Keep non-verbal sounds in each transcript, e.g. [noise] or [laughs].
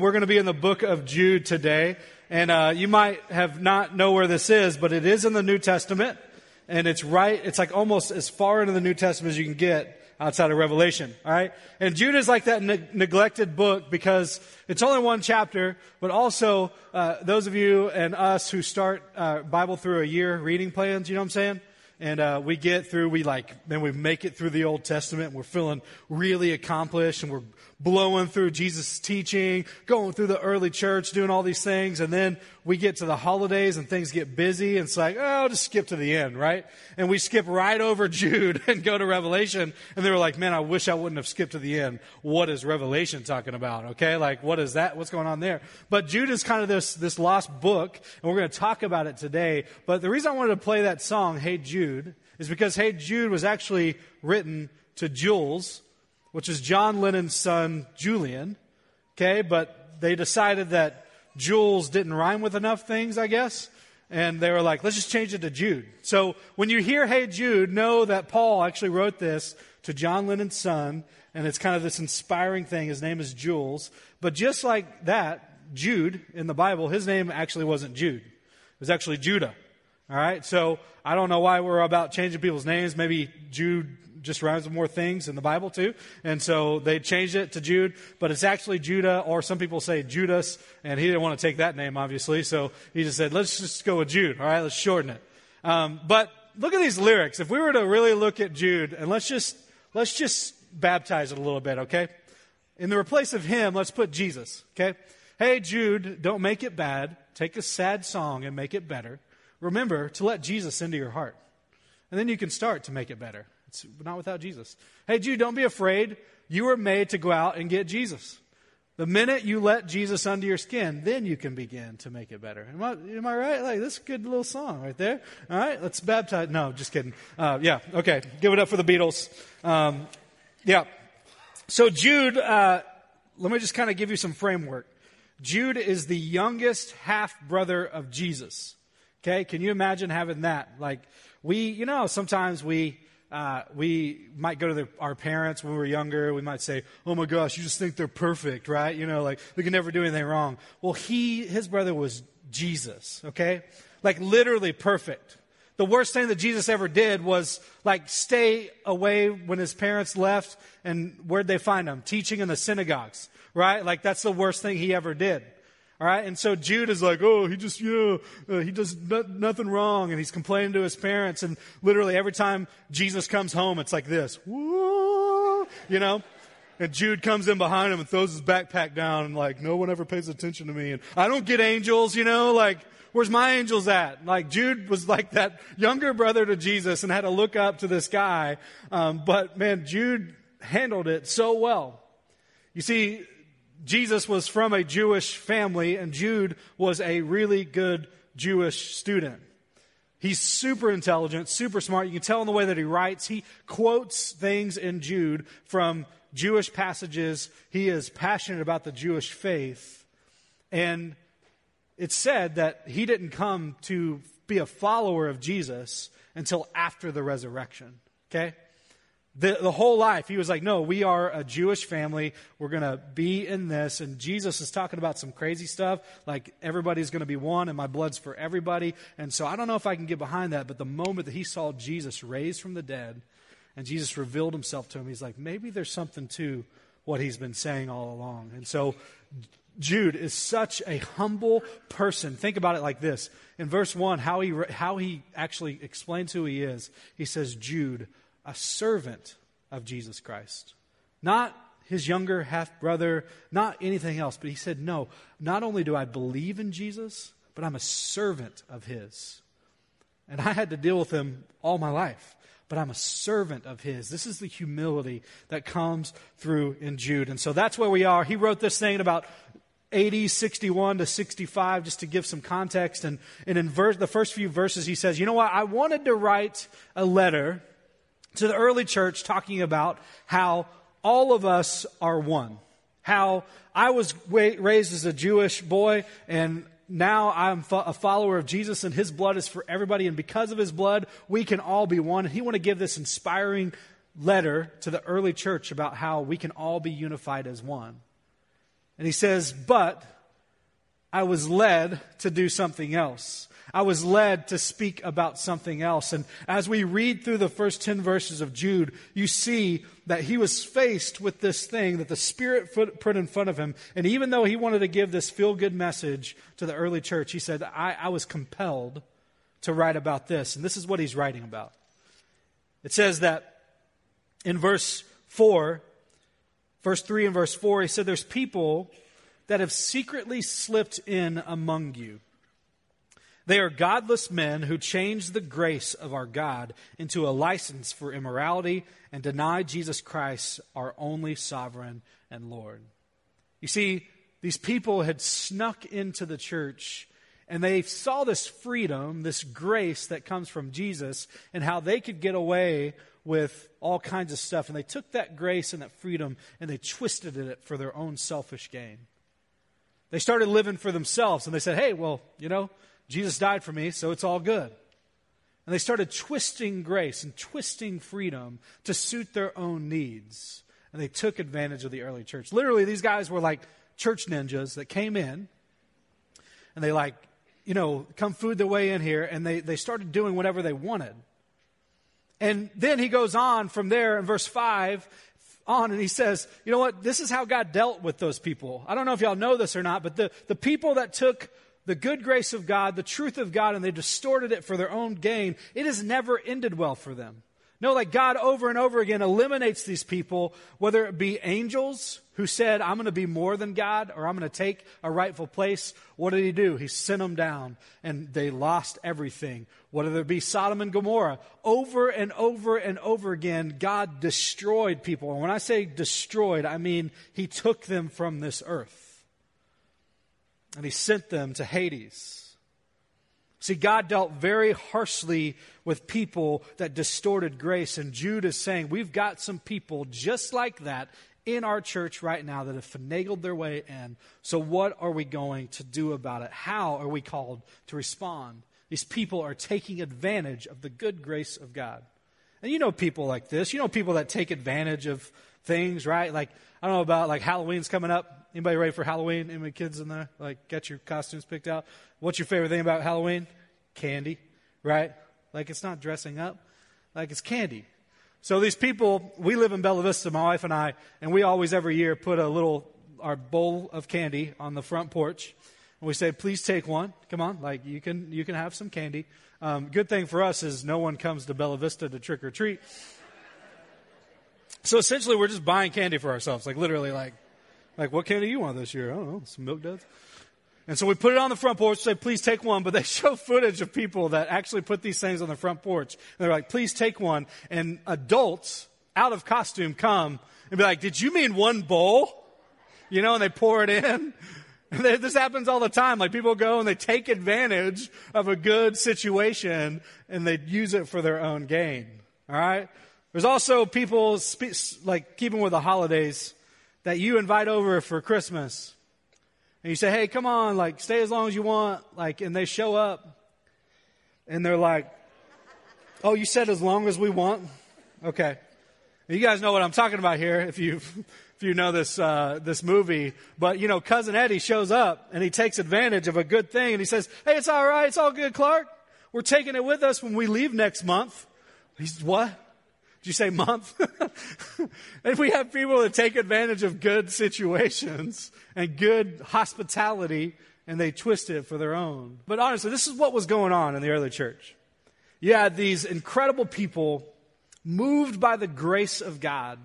We're going to be in the book of Jude today, and uh, you might have not know where this is, but it is in the New Testament, and it's right. It's like almost as far into the New Testament as you can get outside of Revelation. All right, and Jude is like that ne- neglected book because it's only one chapter, but also uh, those of you and us who start uh, Bible through a year reading plans. You know what I'm saying? and uh, we get through we like then we make it through the old testament and we're feeling really accomplished and we're blowing through jesus teaching going through the early church doing all these things and then we get to the holidays and things get busy and it's like oh I'll just skip to the end right? And we skip right over [laughs] jude and go to revelation and they were like man i wish i wouldn't have skipped to the end. What is revelation talking about? Okay? Like what is that? What's going on there? But jude is kind of this this lost book and we're going to talk about it today but the reason i wanted to play that song hey jude Jude is because Hey Jude was actually written to Jules, which is John Lennon's son, Julian. Okay, but they decided that Jules didn't rhyme with enough things, I guess. And they were like, let's just change it to Jude. So when you hear Hey Jude, know that Paul actually wrote this to John Lennon's son, and it's kind of this inspiring thing. His name is Jules. But just like that, Jude in the Bible, his name actually wasn't Jude. It was actually Judah. All right, so I don't know why we're about changing people's names. Maybe Jude just rhymes with more things in the Bible too, and so they changed it to Jude, but it's actually Judah, or some people say Judas, and he didn't want to take that name, obviously, so he just said, "Let's just go with Jude." All right, let's shorten it. Um, but look at these lyrics. If we were to really look at Jude, and let's just let's just baptize it a little bit, okay? In the place of him, let's put Jesus, okay? Hey, Jude, don't make it bad. Take a sad song and make it better remember to let Jesus into your heart. And then you can start to make it better. It's not without Jesus. Hey, Jude, don't be afraid. You were made to go out and get Jesus. The minute you let Jesus under your skin, then you can begin to make it better. Am I, am I right? Like, this is a good little song right there. All right, let's baptize. No, just kidding. Uh, yeah, okay. Give it up for the Beatles. Um, yeah. So, Jude, uh, let me just kind of give you some framework. Jude is the youngest half brother of Jesus. Okay, can you imagine having that? Like, we, you know, sometimes we, uh, we might go to the, our parents when we were younger. We might say, "Oh my gosh, you just think they're perfect, right? You know, like they can never do anything wrong." Well, he, his brother was Jesus. Okay, like literally perfect. The worst thing that Jesus ever did was like stay away when his parents left, and where'd they find him? Teaching in the synagogues, right? Like that's the worst thing he ever did. All right, and so Jude is like, oh, he just, know, uh, he does no, nothing wrong, and he's complaining to his parents, and literally every time Jesus comes home, it's like this, you know. And Jude comes in behind him and throws his backpack down, and like, no one ever pays attention to me, and I don't get angels, you know, like, where's my angels at? Like Jude was like that younger brother to Jesus and had to look up to this guy, um, but man, Jude handled it so well. You see, Jesus was from a Jewish family, and Jude was a really good Jewish student. He's super intelligent, super smart. You can tell in the way that he writes. He quotes things in Jude from Jewish passages. He is passionate about the Jewish faith. And it's said that he didn't come to be a follower of Jesus until after the resurrection. Okay? The, the whole life, he was like, No, we are a Jewish family. We're going to be in this. And Jesus is talking about some crazy stuff, like everybody's going to be one, and my blood's for everybody. And so I don't know if I can get behind that, but the moment that he saw Jesus raised from the dead, and Jesus revealed himself to him, he's like, Maybe there's something to what he's been saying all along. And so Jude is such a humble person. Think about it like this. In verse 1, how he, how he actually explains who he is, he says, Jude a servant of Jesus Christ. Not his younger half brother, not anything else, but he said, No, not only do I believe in Jesus, but I'm a servant of his. And I had to deal with him all my life, but I'm a servant of his. This is the humility that comes through in Jude. And so that's where we are. He wrote this thing in about 80, 61 to 65, just to give some context. And, and in verse, the first few verses, he says, You know what? I wanted to write a letter to the early church talking about how all of us are one. How I was raised as a Jewish boy and now I'm a follower of Jesus and his blood is for everybody. And because of his blood, we can all be one. And he want to give this inspiring letter to the early church about how we can all be unified as one. And he says, But I was led to do something else. I was led to speak about something else. And as we read through the first 10 verses of Jude, you see that he was faced with this thing that the Spirit put in front of him. And even though he wanted to give this feel good message to the early church, he said, I, I was compelled to write about this. And this is what he's writing about. It says that in verse 4, verse 3 and verse 4, he said, There's people that have secretly slipped in among you they are godless men who change the grace of our God into a license for immorality and deny Jesus Christ, our only sovereign and Lord. You see, these people had snuck into the church and they saw this freedom, this grace that comes from Jesus, and how they could get away with all kinds of stuff. And they took that grace and that freedom and they twisted it for their own selfish gain. They started living for themselves and they said, hey, well, you know, Jesus died for me, so it's all good. And they started twisting grace and twisting freedom to suit their own needs. And they took advantage of the early church. Literally, these guys were like church ninjas that came in and they like, you know, come food their way in here and they, they started doing whatever they wanted. And then he goes on from there in verse 5 on and he says, you know what? This is how God dealt with those people. I don't know if y'all know this or not, but the, the people that took the good grace of God, the truth of God, and they distorted it for their own gain, it has never ended well for them. No, like God over and over again eliminates these people, whether it be angels who said, I'm going to be more than God or I'm going to take a rightful place. What did he do? He sent them down and they lost everything. Whether it be Sodom and Gomorrah, over and over and over again, God destroyed people. And when I say destroyed, I mean he took them from this earth and he sent them to Hades. See, God dealt very harshly with people that distorted grace, and Jude is saying we've got some people just like that in our church right now that have finagled their way in. So, what are we going to do about it? How are we called to respond? These people are taking advantage of the good grace of God. And you know people like this. You know people that take advantage of things, right? Like, I don't know about like Halloween's coming up. Anybody ready for Halloween? Any kids in there? Like, get your costumes picked out? What's your favorite thing about Halloween? Candy, right? Like, it's not dressing up. Like, it's candy. So these people, we live in Bella Vista, my wife and I, and we always every year put a little, our bowl of candy on the front porch. And we say, please take one. Come on, like you can, you can have some candy. Um, good thing for us is no one comes to Bella Vista to trick or treat. So essentially, we're just buying candy for ourselves, like literally, like like, what candy you want this year? I don't know, some milk duds. And so we put it on the front porch, say, please take one. But they [laughs] show footage of people that actually put these things on the front porch. And they're like, please take one. And adults out of costume come and be like, did you mean one bowl? You know, and they pour it in. [laughs] This happens all the time. Like people go and they take advantage of a good situation and they use it for their own gain. All right. There's also people like keeping with the holidays that you invite over for Christmas. And you say, hey, come on, like, stay as long as you want. Like, and they show up and they're like, oh, you said as long as we want? Okay. You guys know what I'm talking about here if you [laughs] if you know this uh, this movie. But you know, cousin Eddie shows up and he takes advantage of a good thing and he says, "Hey, it's all right, it's all good, Clark. We're taking it with us when we leave next month." He's what? Did you say month? [laughs] if we have people that take advantage of good situations and good hospitality and they twist it for their own. But honestly, this is what was going on in the early church. You had these incredible people moved by the grace of God,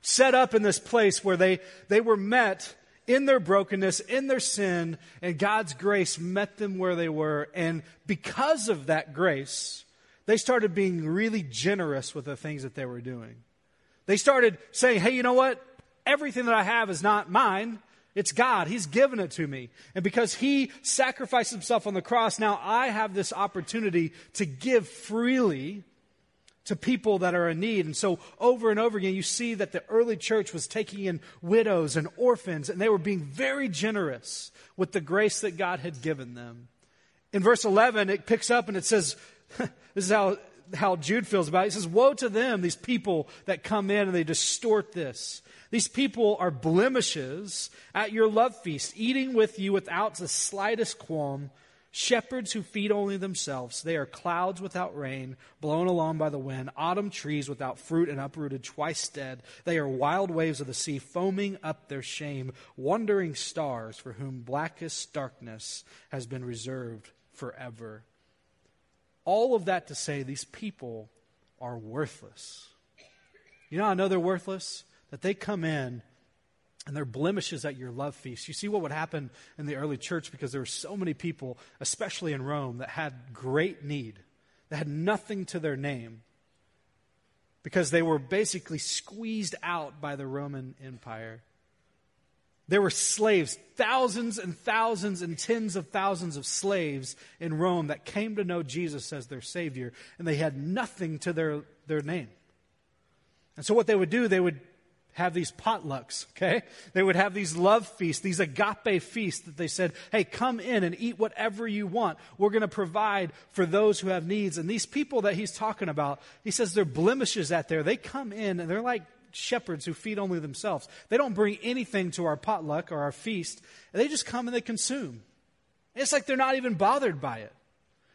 set up in this place where they, they were met in their brokenness, in their sin, and God's grace met them where they were. And because of that grace, they started being really generous with the things that they were doing. They started saying, hey, you know what? Everything that I have is not mine. It's God. He's given it to me. And because He sacrificed Himself on the cross, now I have this opportunity to give freely to people that are in need. And so over and over again, you see that the early church was taking in widows and orphans, and they were being very generous with the grace that God had given them. In verse 11, it picks up and it says, [laughs] this is how how Jude feels about it. He says, Woe to them, these people that come in and they distort this. These people are blemishes at your love feast, eating with you without the slightest qualm. Shepherds who feed only themselves. They are clouds without rain, blown along by the wind, autumn trees without fruit and uprooted, twice dead. They are wild waves of the sea, foaming up their shame, wandering stars for whom blackest darkness has been reserved forever. All of that to say, these people are worthless. You know I know they're worthless? That they come in and they're blemishes at your love feast. You see what would happen in the early church because there were so many people, especially in Rome, that had great need, that had nothing to their name because they were basically squeezed out by the Roman Empire. There were slaves, thousands and thousands and tens of thousands of slaves in Rome that came to know Jesus as their Savior, and they had nothing to their, their name. And so, what they would do, they would have these potlucks, okay? They would have these love feasts, these agape feasts that they said, hey, come in and eat whatever you want. We're going to provide for those who have needs. And these people that he's talking about, he says they're blemishes at there. They come in and they're like shepherds who feed only themselves. They don't bring anything to our potluck or our feast. They just come and they consume. It's like they're not even bothered by it.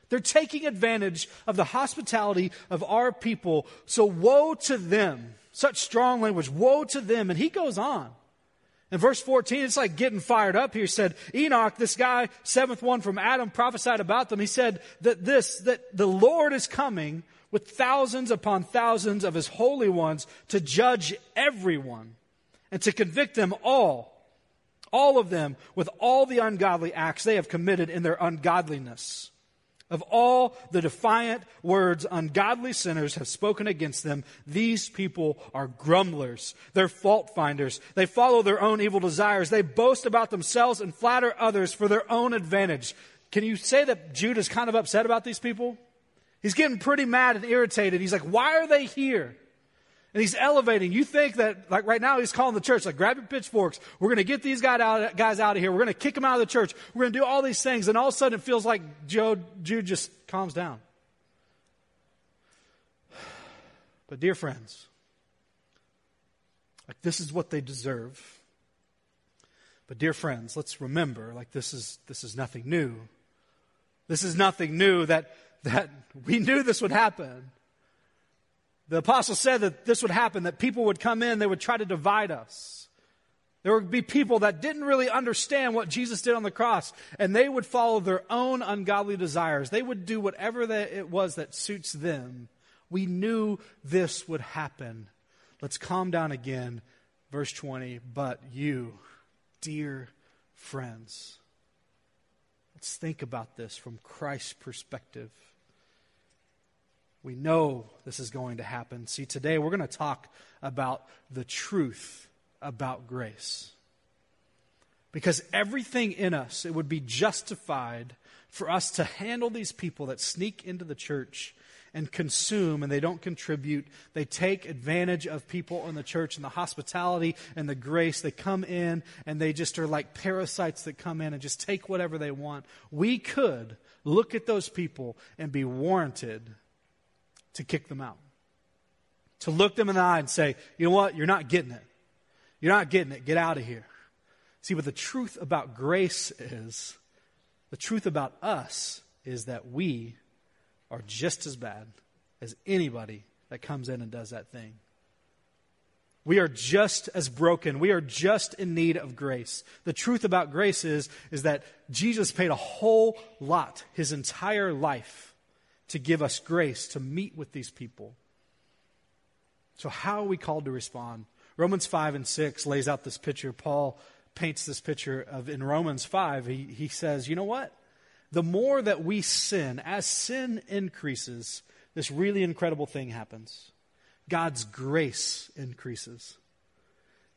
They're taking advantage of the hospitality of our people. So woe to them. Such strong language. Woe to them. And he goes on. In verse 14, it's like getting fired up here. He said, Enoch, this guy, seventh one from Adam, prophesied about them. He said that this, that the Lord is coming with thousands upon thousands of his holy ones to judge everyone and to convict them all, all of them, with all the ungodly acts they have committed in their ungodliness. Of all the defiant words ungodly sinners have spoken against them, these people are grumblers. They're fault finders. They follow their own evil desires. They boast about themselves and flatter others for their own advantage. Can you say that Jude is kind of upset about these people? He's getting pretty mad and irritated. He's like, why are they here? And he's elevating. You think that, like right now, he's calling the church, like, grab your pitchforks. We're going to get these guys out, guys out of here. We're going to kick them out of the church. We're going to do all these things. And all of a sudden, it feels like Joe, Jude just calms down. [sighs] But, dear friends, like, this is what they deserve. But, dear friends, let's remember, like, this is, this is nothing new. This is nothing new that that we knew this would happen. The apostle said that this would happen, that people would come in, they would try to divide us. There would be people that didn't really understand what Jesus did on the cross, and they would follow their own ungodly desires. They would do whatever it was that suits them. We knew this would happen. Let's calm down again. Verse 20. But you, dear friends, let's think about this from Christ's perspective. We know this is going to happen. See, today we're going to talk about the truth about grace. Because everything in us, it would be justified for us to handle these people that sneak into the church and consume and they don't contribute. They take advantage of people in the church and the hospitality and the grace. They come in and they just are like parasites that come in and just take whatever they want. We could look at those people and be warranted to kick them out. To look them in the eye and say, you know what? You're not getting it. You're not getting it. Get out of here. See, but the truth about grace is, the truth about us is that we are just as bad as anybody that comes in and does that thing. We are just as broken. We are just in need of grace. The truth about grace is, is that Jesus paid a whole lot, his entire life, to give us grace to meet with these people. So, how are we called to respond? Romans 5 and 6 lays out this picture. Paul paints this picture of in Romans 5, he, he says, you know what? The more that we sin, as sin increases, this really incredible thing happens. God's grace increases.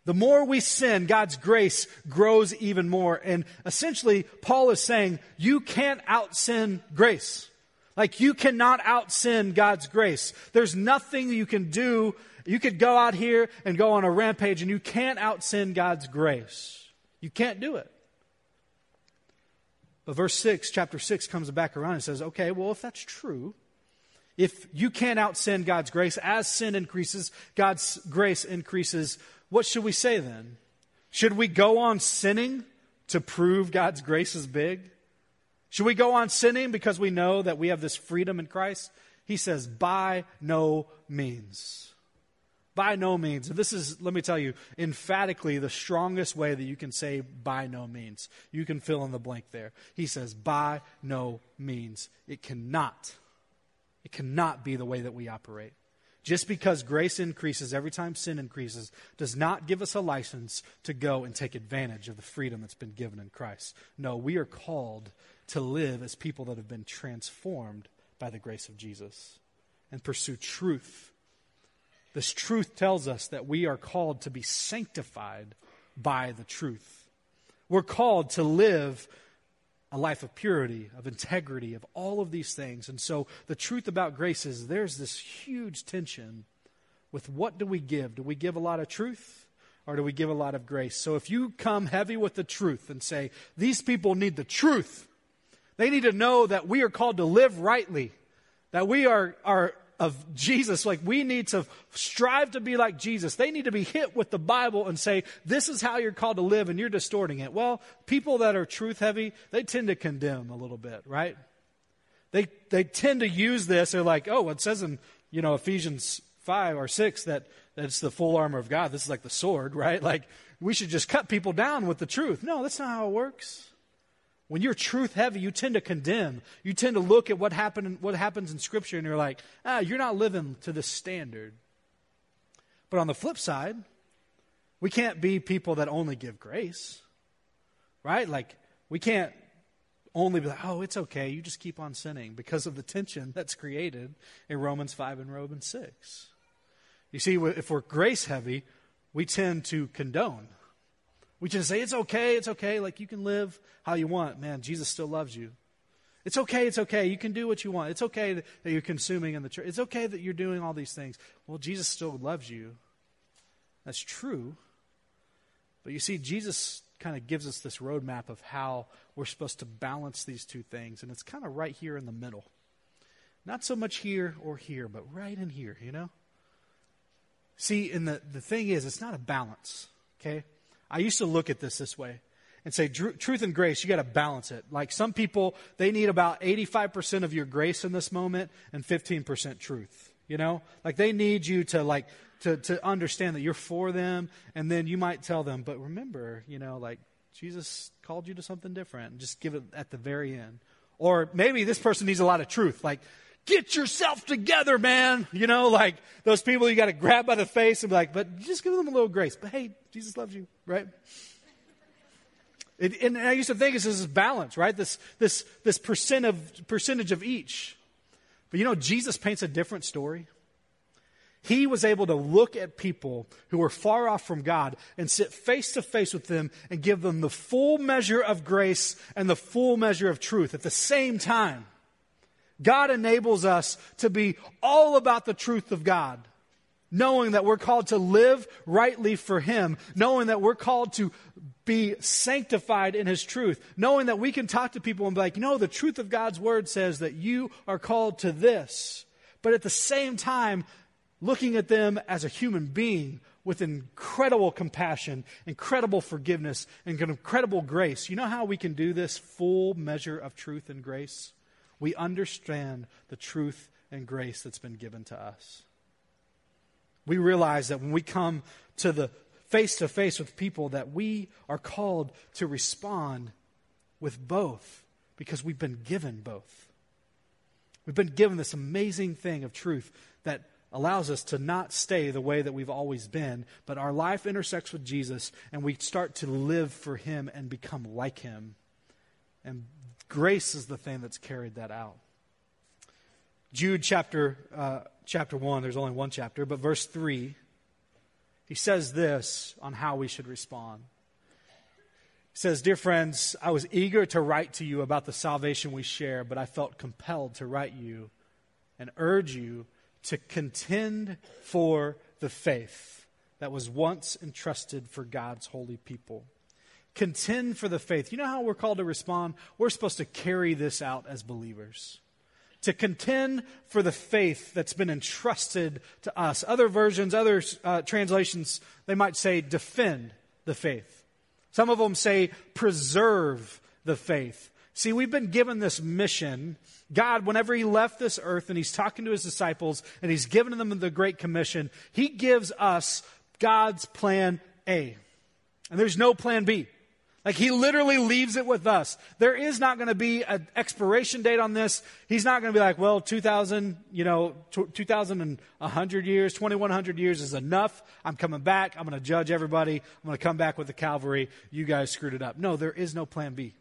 The more we sin, God's grace grows even more. And essentially, Paul is saying, you can't out sin grace. Like you cannot out sin God's grace. There's nothing you can do. You could go out here and go on a rampage and you can't out sin God's grace. You can't do it. But verse 6, chapter 6 comes back around and says, okay, well, if that's true, If you can't out sin God's grace, as sin increases, God's grace increases, what should we say then? Should we go on sinning to prove God's grace is big? Should we go on sinning because we know that we have this freedom in Christ? He says, by no means. By no means. And this is, let me tell you, emphatically the strongest way that you can say by no means. You can fill in the blank there. He says, by no means. It cannot, it cannot be the way that we operate. Just because grace increases every time sin increases does not give us a license to go and take advantage of the freedom that's been given in Christ. No, we are called to live as people that have been transformed by the grace of Jesus and pursue truth this truth tells us that we are called to be sanctified by the truth. We're called to live a life of purity, of integrity, of all of these things. And so the truth about grace is there's this huge tension with what do we give? Do we give a lot of truth or do we give a lot of grace? So if you come heavy with the truth and say, these people need the truth, they need to know that we are called to live rightly, that we are, are of Jesus. Like we need to strive to be like Jesus. They need to be hit with the Bible and say, this is how you're called to live and you're distorting it. Well, people that are truth heavy, they tend to condemn a little bit, right? They, they tend to use this. They're like, oh, it says in, you know, Ephesians 5 or 6 that, that it's the full armor of God. This is like the sword, [laughs] right? Like we should just cut people down with the truth. No, that's not how it works. When you're truth heavy, you tend to condemn. You tend to look at what happened, what happens in Scripture, and you're like, ah, you're not living to this standard. But on the flip side, we can't be people that only give grace, right? Like we can't only be like, oh, it's okay, you just keep on sinning because of the tension that's created in Romans 5 and Romans 6. You see, if we're grace heavy, we tend to condone we just say, it's okay, it's okay, like you can live how you want. Man, Jesus still loves you. It's okay, it's okay. You can do what you want. It's okay that you're consuming in the church. It's okay that you're doing all these things. Well, Jesus still loves you. That's true. But you see, Jesus kind of gives us this roadmap of how we're supposed to balance these two things. And it's kind of right here in the middle. Not so much here or here, but right in here, you know? See, and the, the thing is, it's not a balance, okay? I used to look at this this way and say truth and grace you got to balance it. Like some people they need about 85% of your grace in this moment and 15% truth you know? Like they need you to like to, to understand that you're for them and then you might tell them but remember you know like jesus called you to something different. And just give it at the very end. Or maybe this person needs a lot of truth. Like get yourself together, man. You know, like those people you got to grab by the face and be like, but just give them a little grace. But hey, Jesus loves you, right? It, and I used to think it's this balance, right? This, this, this percent of, percentage of each. But you know, Jesus paints a different story. He was able to look at people who were far off from God and sit face to face with them and give them the full measure of grace and the full measure of truth at the same time. God enables us to be all about the truth of God, knowing that we're called to live rightly for Him, knowing that we're called to be sanctified in His truth, knowing that we can talk to people and be like, no, the truth of God's Word says that you are called to this. But at the same time, looking at them as a human being with incredible compassion, incredible forgiveness, and incredible grace. You know how we can do this full measure of truth and grace? We understand the truth and grace that's been given to us. We realize that when we come to the face to face with people that we are called to respond with both because we've been given both. We've been given this amazing thing of truth that allows us to not stay the way that we've always been, but our life intersects with Jesus and we start to live for Him and become like Him. And Grace is the thing that's carried that out. Jude chapter, uh, chapter 1, there's only one chapter, but verse 3, he says this on how we should respond. He says, Dear friends, I was eager to write to you about the salvation we share, but I felt compelled to write you and urge you to contend for the faith that was once entrusted for God's holy people contend for the faith. You know how we're called to respond? We're supposed to carry this out as believers. to contend for the faith that's been entrusted to us. Other versions, other uh, translations, they might say defend the faith. Some of them say preserve the faith. See, we've been given this mission. God, whenever He left this earth and He's talking to His disciples and He's given them the Great Commission, He gives us God's plan A. And there's no plan B. Like he literally leaves it with us. There is not going to be an expiration date on this. He's not going to be like, well, 2000, you know, 2000 and 100 years, 2100 years is enough. I'm coming back. I'm going to judge everybody. I'm going to come back with the Calvary. You guys screwed it up. No, there is no plan B.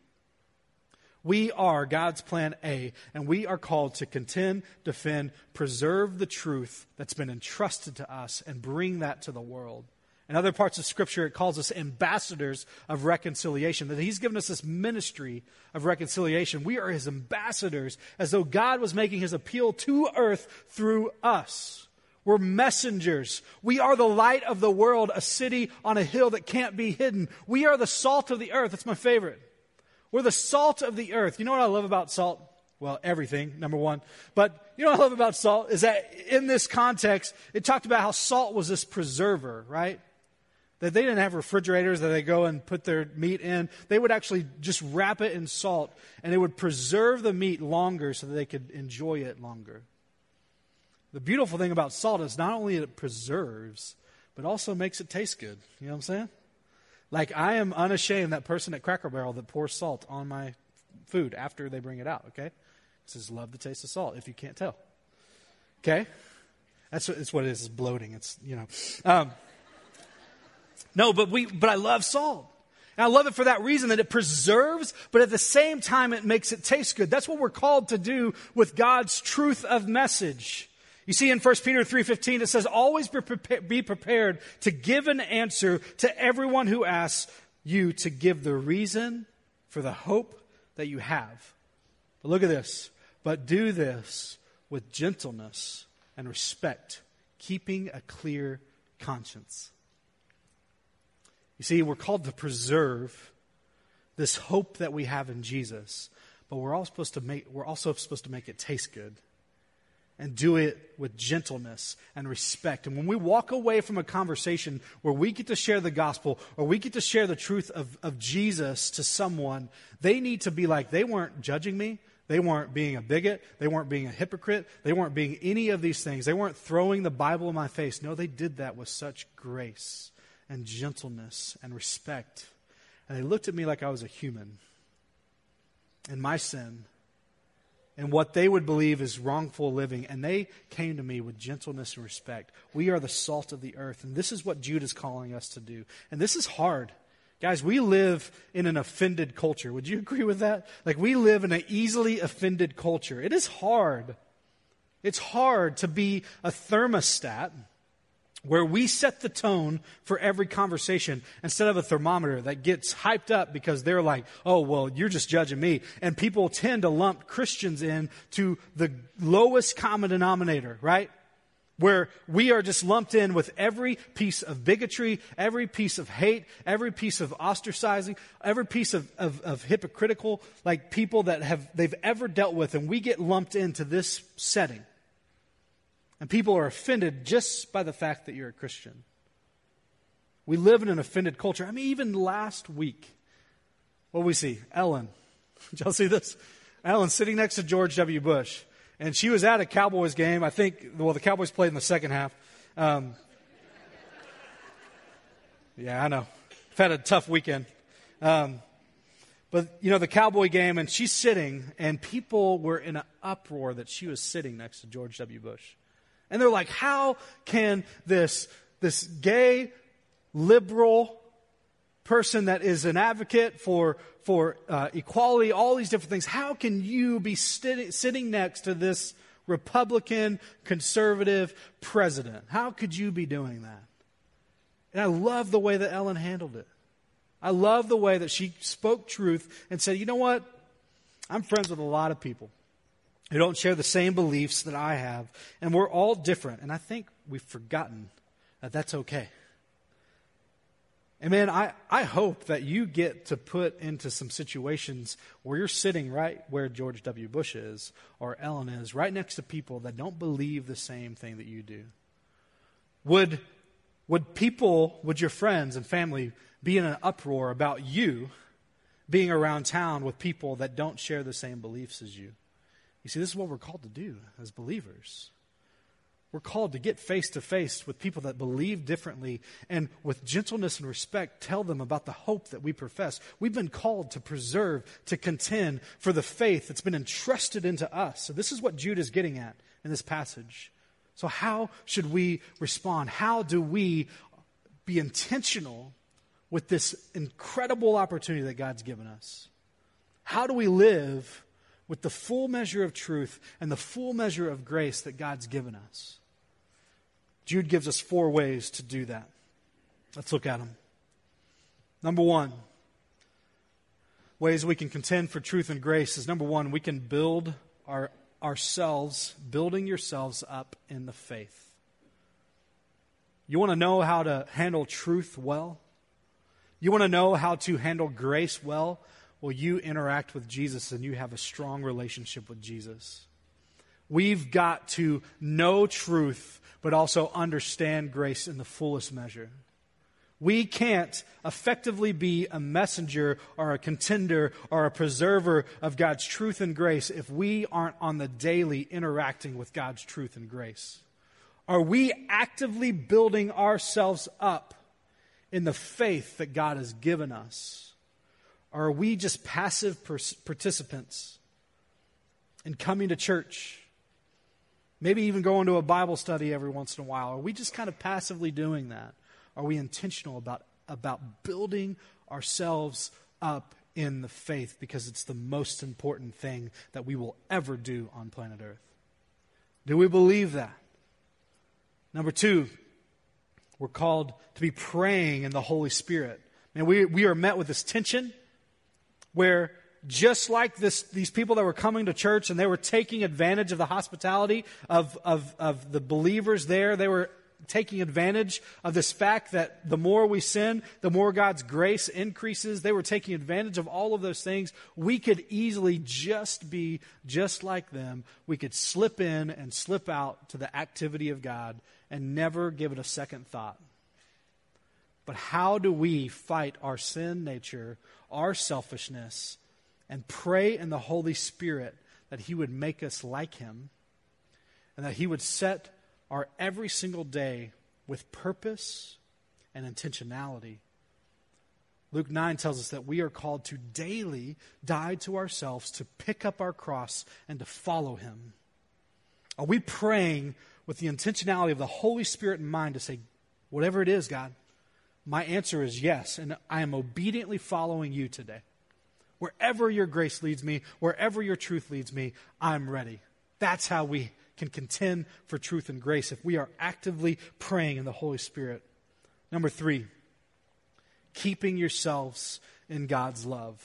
We are God's plan A, and we are called to contend, defend, preserve the truth that's been entrusted to us and bring that to the world. In other parts of Scripture, it calls us ambassadors of reconciliation, that He's given us this ministry of reconciliation. We are His ambassadors, as though God was making His appeal to earth through us. We're messengers. We are the light of the world, a city on a hill that can't be hidden. We are the salt of the earth. That's my favorite. We're the salt of the earth. You know what I love about salt? Well, everything, number one. But you know what I love about salt is that in this context, it talked about how salt was this preserver, right? That they didn't have refrigerators that they go and put their meat in. They would actually just wrap it in salt and it would preserve the meat longer so that they could enjoy it longer. The beautiful thing about salt is not only it preserves, but also makes it taste good. You know what I'm saying? Like I am unashamed that person at Cracker Barrel that pours salt on my food after they bring it out, okay? says love the taste of salt if you can't tell. Okay? That's what, what it is, it's bloating. It's, you know. Um, no, but we, but I love salt. And I love it for that reason that it preserves, but at the same time it makes it taste good. That's what we're called to do with God's truth of message. You see in 1 Peter 3:15 it says always be prepared to give an answer to everyone who asks you to give the reason for the hope that you have. But look at this. But do this with gentleness and respect, keeping a clear conscience. You see, we're called to preserve this hope that we have in Jesus, but we're all supposed to make we're also supposed to make it taste good. And do it with gentleness and respect. And when we walk away from a conversation where we get to share the gospel or we get to share the truth of, of Jesus to someone, they need to be like, they weren't judging me. They weren't being a bigot. They weren't being a hypocrite. They weren't being any of these things. They weren't throwing the Bible in my face. No, they did that with such grace and gentleness and respect. And they looked at me like I was a human and my sin and what they would believe is wrongful living. And they came to me with gentleness and respect. We are the salt of the earth. And this is what Jude is calling us to do. And this is hard. Guys, we live in an offended culture. Would you agree with that? Like, we live in an easily offended culture. It is hard. It's hard to be a thermostat where we set the tone for every conversation instead of a thermometer that gets hyped up because they're like, oh, well, you're just judging me. And people tend to lump Christians in to the lowest common denominator, right? Where we are just lumped in with every piece of bigotry, every piece of hate, every piece of ostracizing, every piece of, of, of hypocritical, like people that have, they've ever dealt with, and we get lumped into this setting. And people are offended just by the fact that you're a Christian. We live in an offended culture. I mean, even last week, what we see? Ellen. [laughs] Did y'all see this? Ellen sitting next to George W. Bush. And she was at a Cowboys game. I think, well, the Cowboys played in the second half. Um, yeah, I know. I've had a tough weekend. Um, but, you know, the Cowboy game, and she's sitting, and people were in an uproar that she was sitting next to George W. Bush. And they're like, how can this, this gay, liberal person that is an advocate for, for uh, equality, all these different things, how can you be st- sitting next to this Republican, conservative president? How could you be doing that? And I love the way that Ellen handled it. I love the way that she spoke truth and said, you know what? I'm friends with a lot of people who don't share the same beliefs that I have, and we're all different. And I think we've forgotten that that's okay. And man, I, I hope that you get to put into some situations where you're sitting right where George W. Bush is or Ellen is, right next to people that don't believe the same thing that you do. Would, would people, would your friends and family be in an uproar about you being around town with people that don't share the same beliefs as you? You see, this is what we're called to do as believers. We're called to get face to face with people that believe differently and with gentleness and respect tell them about the hope that we profess. We've been called to preserve, to contend for the faith that's been entrusted into us. So, this is what Jude is getting at in this passage. So, how should we respond? How do we be intentional with this incredible opportunity that God's given us? How do we live with the full measure of truth and the full measure of grace that God's given us? Jude gives us four ways to do that. Let's look at them. Number one, ways we can contend for truth and grace is number one, we can build our, ourselves, building yourselves up in the faith. You want to know how to handle truth well? You want to know how to handle grace well? Well, you interact with Jesus and you have a strong relationship with Jesus. We've got to know truth but also understand grace in the fullest measure. We can't effectively be a messenger or a contender or a preserver of God's truth and grace if we aren't on the daily interacting with God's truth and grace. Are we actively building ourselves up in the faith that God has given us? Or are we just passive participants in coming to church? Maybe even going to a Bible study every once in a while. Are we just kind of passively doing that? Are we intentional about, about building ourselves up in the faith because it's the most important thing that we will ever do on planet Earth? Do we believe that? Number two, we're called to be praying in the Holy Spirit. And we, we are met with this tension where just like this, these people that were coming to church and they were taking advantage of the hospitality of, of, of the believers there. They were taking advantage of this fact that the more we sin, the more God's grace increases. They were taking advantage of all of those things. We could easily just be just like them. We could slip in and slip out to the activity of God and never give it a second thought. But how do we fight our sin nature, our selfishness, and pray in the Holy Spirit that He would make us like Him and that He would set our every single day with purpose and intentionality. Luke 9 tells us that we are called to daily die to ourselves, to pick up our cross, and to follow Him. Are we praying with the intentionality of the Holy Spirit in mind to say, whatever it is, God, my answer is yes, and I am obediently following you today. Wherever your grace leads me, wherever your truth leads me, I'm ready. That's how we can contend for truth and grace if we are actively praying in the Holy Spirit. Number three, keeping yourselves in God's love.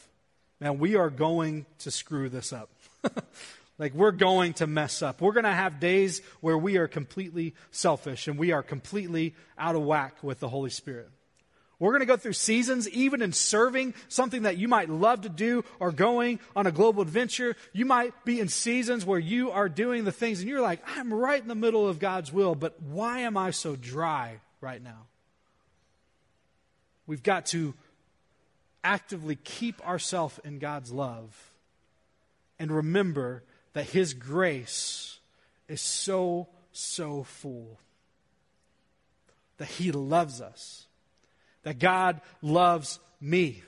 Now, we are going to screw this up. [laughs] like, we're going to mess up. We're going to have days where we are completely selfish and we are completely out of whack with the Holy Spirit. We're going to go through seasons, even in serving something that you might love to do or going on a global adventure. You might be in seasons where you are doing the things and you're like, I'm right in the middle of God's will, but why am I so dry right now? We've got to actively keep ourselves in God's love and remember that His grace is so, so full, that He loves us that God loves me.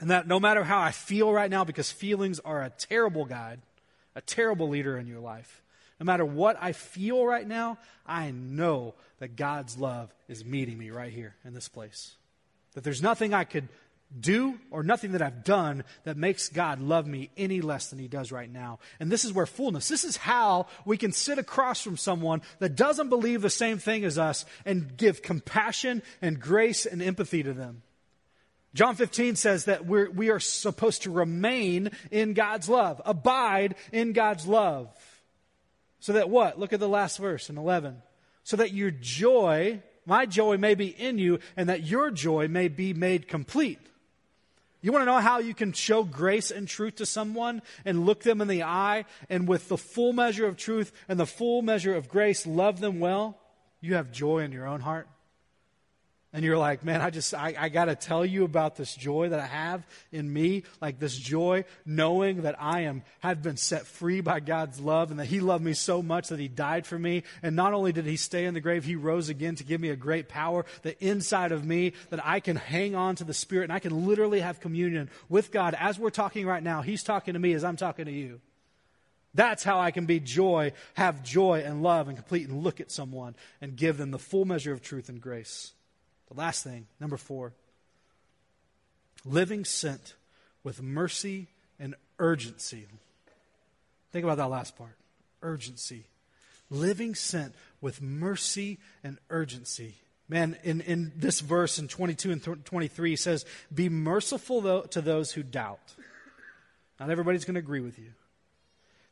And that no matter how I feel right now, because feelings are a terrible guide, a terrible leader in your life, no matter what I feel right now, I know that God's love is meeting me right here in this place. That there's nothing I could do or nothing that I've done that makes God love me any less than he does right now. And this is where fullness, this is how we can sit across from someone that doesn't believe the same thing as us and give compassion and grace and empathy to them. John 15 says that we're, we are supposed to remain in God's love, abide in God's love. So that what? Look at the last verse in 11. So that your joy my joy may be in you, and that your joy may be made complete. You want to know how you can show grace and truth to someone and look them in the eye and with the full measure of truth and the full measure of grace love them well? You have joy in your own heart and you're like, man, I just, I, I got to tell you about this joy that I have in me, like this joy knowing that I am, have been set free by God's love and that He loved me so much that He died for me. And not only did He stay in the grave, He rose again to give me a great power that inside of me that I can hang on to the Spirit and I can literally have communion with God. As we're talking right now, He's talking to me as I'm talking to you. That's how I can be joy, have joy and love and complete and look at someone and give them the full measure of truth and grace. The last thing, number four, living sent with mercy and urgency. Think about that last part urgency. Living sent with mercy and urgency. Man, in, in this verse in 22 and 23, he says, Be merciful though, to those who doubt. Not everybody's going to agree with you.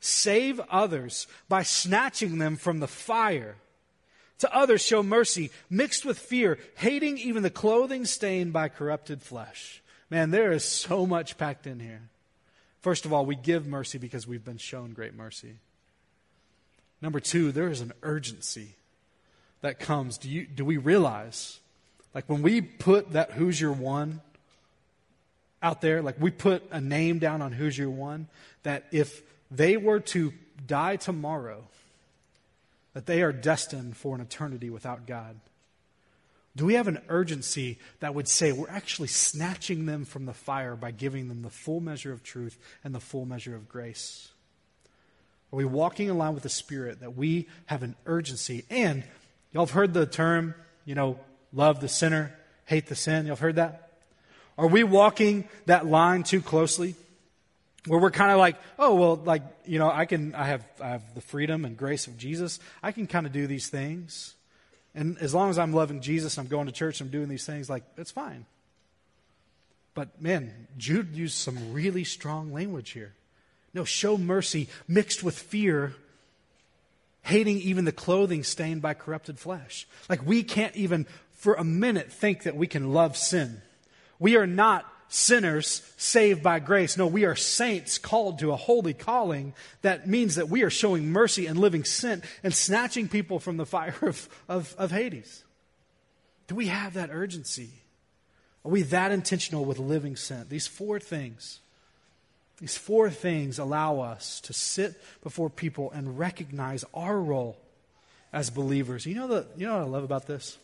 Save others by snatching them from the fire. To others, show mercy, mixed with fear, hating even the clothing stained by corrupted flesh. Man, there is so much packed in here. First of all, we give mercy because we've been shown great mercy. Number two, there is an urgency that comes. Do, you, do we realize, like when we put that who's your one out there, like we put a name down on who's your one, that if they were to die tomorrow, that they are destined for an eternity without God? Do we have an urgency that would say we're actually snatching them from the fire by giving them the full measure of truth and the full measure of grace? Are we walking in line with the Spirit that we have an urgency? And y'all have heard the term, you know, love the sinner, hate the sin. Y'all have heard that? Are we walking that line too closely? Where we're kind of like, oh well, like you know, I can, I have, I have the freedom and grace of Jesus. I can kind of do these things, and as long as I'm loving Jesus, I'm going to church, I'm doing these things, like it's fine. But man, Jude used some really strong language here. No, show mercy mixed with fear, hating even the clothing stained by corrupted flesh. Like we can't even for a minute think that we can love sin. We are not sinners saved by grace. No, we are saints called to a holy calling that means that we are showing mercy and living sent and snatching people from the fire of, of, of Hades. Do we have that urgency? Are we that intentional with living sent? These four things. These four things allow us to sit before people and recognize our role as believers. You know, the, you know what I love about this?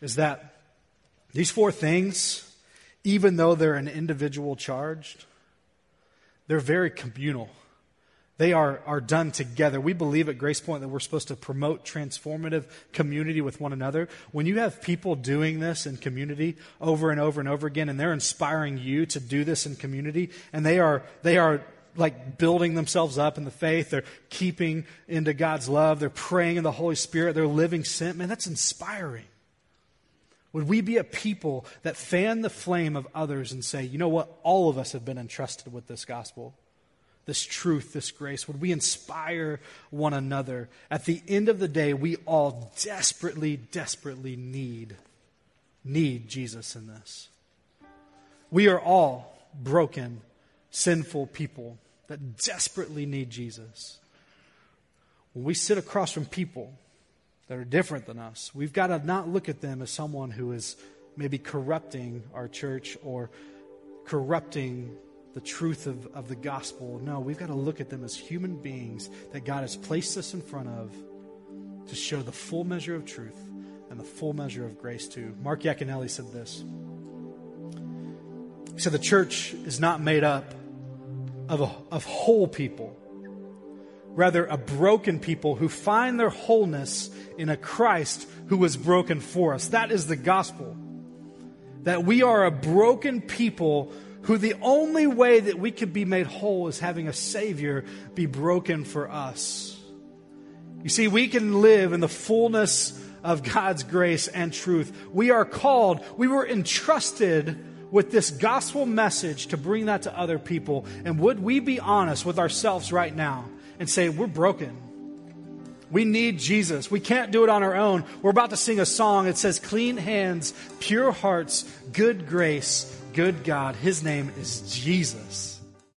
Is that these four things even though they're an individual charged, they're very communal. They are, are done together. We believe at Grace Point that we're supposed to promote transformative community with one another. When you have people doing this in community over and over and over again, and they're inspiring you to do this in community, and they are, they are like building themselves up in the faith, they're keeping into God's love, they're praying in the Holy Spirit, they're living sent, man, that's inspiring. Would we be a people that fan the flame of others and say, you know what? All of us have been entrusted with this gospel, this truth, this grace. Would we inspire one another? At the end of the day, we all desperately, desperately need, need Jesus in this. We are all broken, sinful people that desperately need Jesus. When we sit across from people that are different than us. We've got to not look at them as someone who is maybe corrupting our church or corrupting the truth of, of the gospel. No, we've got to look at them as human beings that God has placed us in front of to show the full measure of truth and the full measure of grace to. Mark Yaconelli said this. He said the church is not made up of, a, of whole people rather a broken people who find their wholeness in a Christ who was broken for us. That is the gospel. That we are a broken people who the only way that we could be made whole is having a Savior be broken for us. You see, we can live in the fullness of God's grace and truth. We are called, we were entrusted with this gospel message to bring that to other people. And would we be honest with ourselves right now? And say, We're broken. We need Jesus. We can't do it on our own. We're about to sing a song. It says, Clean hands, pure hearts, good grace, good God. His name is Jesus.